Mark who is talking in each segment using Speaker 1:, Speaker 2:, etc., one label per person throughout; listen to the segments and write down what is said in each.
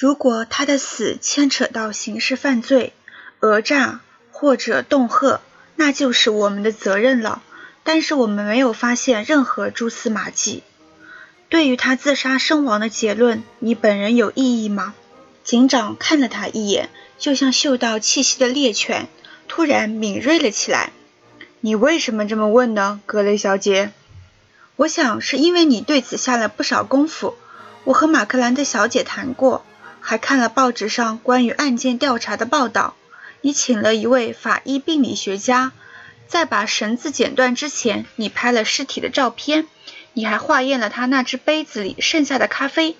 Speaker 1: 如果他的死牵扯到刑事犯罪、讹诈或者恫吓，那就是我们的责任了。但是我们没有发现任何蛛丝马迹。对于他自杀身亡的结论，你本人有异议吗？警长看了他一眼，就像嗅到气息的猎犬，突然敏锐了起来。你为什么这么问呢，格雷小姐？我想是因为你对此下了不少功夫。我和马克兰的小姐谈过，还看了报纸上关于案件调查的报道。你请了一位法医病理学家。在把绳子剪断之前，你拍了尸体的照片，你还化验了他那只杯子里剩下的咖啡。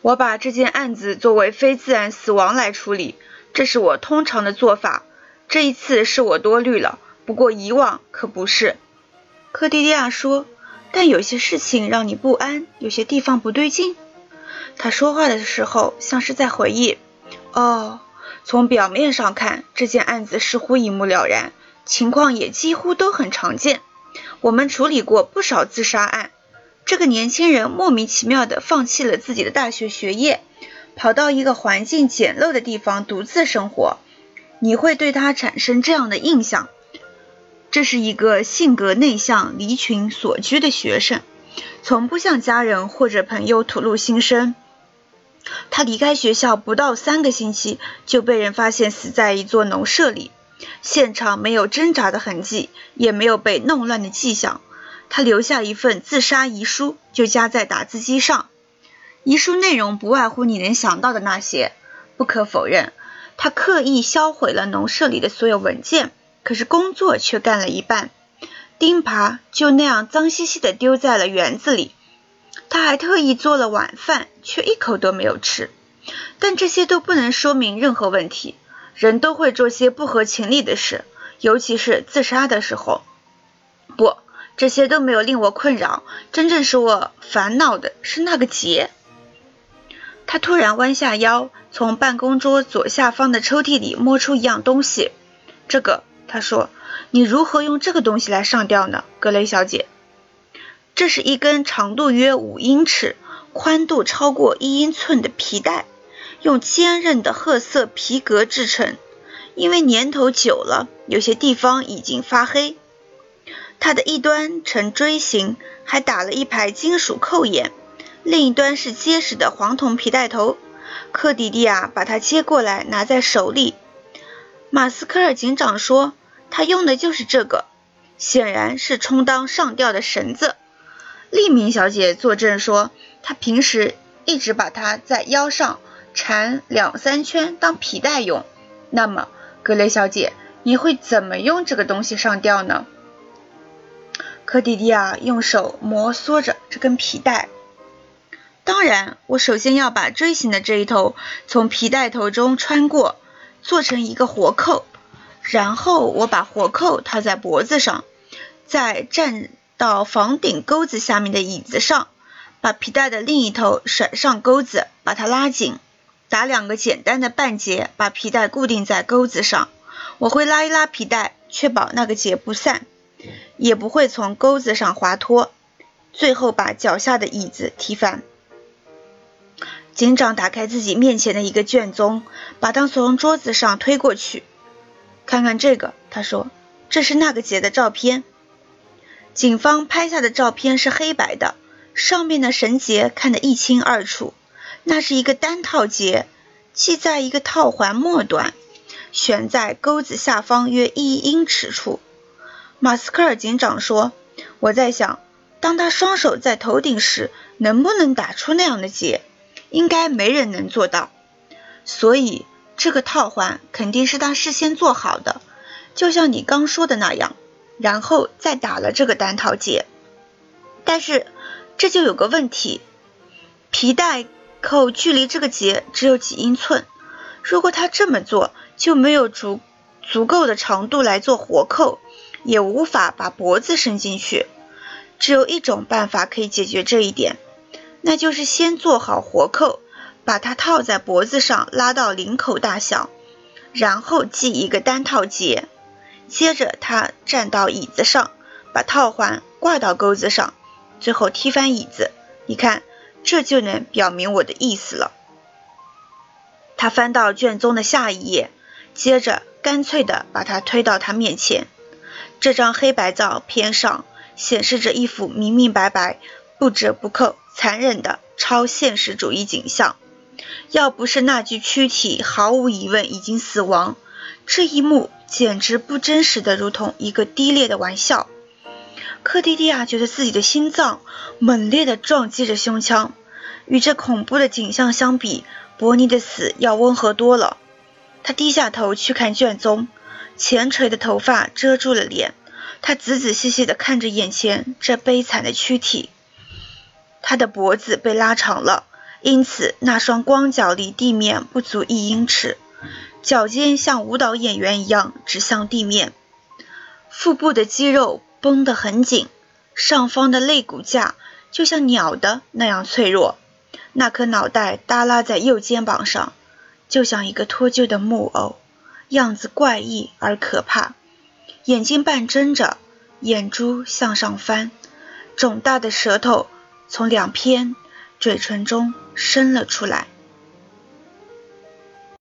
Speaker 1: 我把这件案子作为非自然死亡来处理，这是我通常的做法。这一次是我多虑了，不过以往可不是。科迪利亚说：“但有些事情让你不安，有些地方不对劲。”他说话的时候像是在回忆。哦，从表面上看，这件案子似乎一目了然。情况也几乎都很常见。我们处理过不少自杀案。这个年轻人莫名其妙地放弃了自己的大学学业，跑到一个环境简陋的地方独自生活。你会对他产生这样的印象：这是一个性格内向、离群所居的学生，从不向家人或者朋友吐露心声。他离开学校不到三个星期，就被人发现死在一座农舍里。现场没有挣扎的痕迹，也没有被弄乱的迹象。他留下一份自杀遗书，就夹在打字机上。遗书内容不外乎你能想到的那些。不可否认，他刻意销毁了农舍里的所有文件，可是工作却干了一半。钉耙就那样脏兮兮的丢在了园子里。他还特意做了晚饭，却一口都没有吃。但这些都不能说明任何问题。人都会做些不合情理的事，尤其是自杀的时候。不，这些都没有令我困扰。真正使我烦恼的是那个结。他突然弯下腰，从办公桌左下方的抽屉里摸出一样东西。这个，他说：“你如何用这个东西来上吊呢，格雷小姐？”这是一根长度约五英尺、宽度超过一英寸的皮带。用坚韧的褐色皮革制成，因为年头久了，有些地方已经发黑。它的一端呈锥形，还打了一排金属扣眼，另一端是结实的黄铜皮带头。克迪迪亚把它接过来，拿在手里。马斯科尔警长说，他用的就是这个，显然是充当上吊的绳子。利明小姐作证说，她平时一直把它在腰上。缠两三圈当皮带用，那么格雷小姐，你会怎么用这个东西上吊呢？科迪迪亚用手摩挲着这根皮带。当然，我首先要把锥形的这一头从皮带头中穿过，做成一个活扣，然后我把活扣套在脖子上，再站到房顶钩子下面的椅子上，把皮带的另一头甩上钩子，把它拉紧。打两个简单的半结，把皮带固定在钩子上。我会拉一拉皮带，确保那个结不散，也不会从钩子上滑脱。最后把脚下的椅子踢翻。警长打开自己面前的一个卷宗，把它从桌子上推过去。看看这个，他说：“这是那个结的照片。警方拍下的照片是黑白的，上面的绳结看得一清二楚。”那是一个单套结，系在一个套环末端，悬在钩子下方约一英尺处。马斯克尔警长说：“我在想，当他双手在头顶时，能不能打出那样的结？应该没人能做到。所以这个套环肯定是他事先做好的，就像你刚说的那样，然后再打了这个单套结。但是这就有个问题，皮带。”扣距离这个结只有几英寸，如果他这么做，就没有足足够的长度来做活扣，也无法把脖子伸进去。只有一种办法可以解决这一点，那就是先做好活扣，把它套在脖子上，拉到领口大小，然后系一个单套结。接着他站到椅子上，把套环挂到钩子上，最后踢翻椅子。你看。这就能表明我的意思了。他翻到卷宗的下一页，接着干脆地把它推到他面前。这张黑白照片上显示着一幅明明白白、不折不扣、残忍的超现实主义景象。要不是那具躯体毫无疑问已经死亡，这一幕简直不真实的如同一个低劣的玩笑。克蒂蒂亚觉得自己的心脏猛烈地撞击着胸腔。与这恐怖的景象相比，伯尼的死要温和多了。他低下头去看卷宗，前垂的头发遮住了脸。他仔仔细细地看着眼前这悲惨的躯体。他的脖子被拉长了，因此那双光脚离地面不足一英尺，脚尖像舞蹈演员一样指向地面。腹部的肌肉绷得很紧，上方的肋骨架就像鸟的那样脆弱。那颗脑袋耷拉在右肩膀上，就像一个脱臼的木偶，样子怪异而可怕。眼睛半睁着，眼珠向上翻，肿大的舌头从两片嘴唇中伸了出来。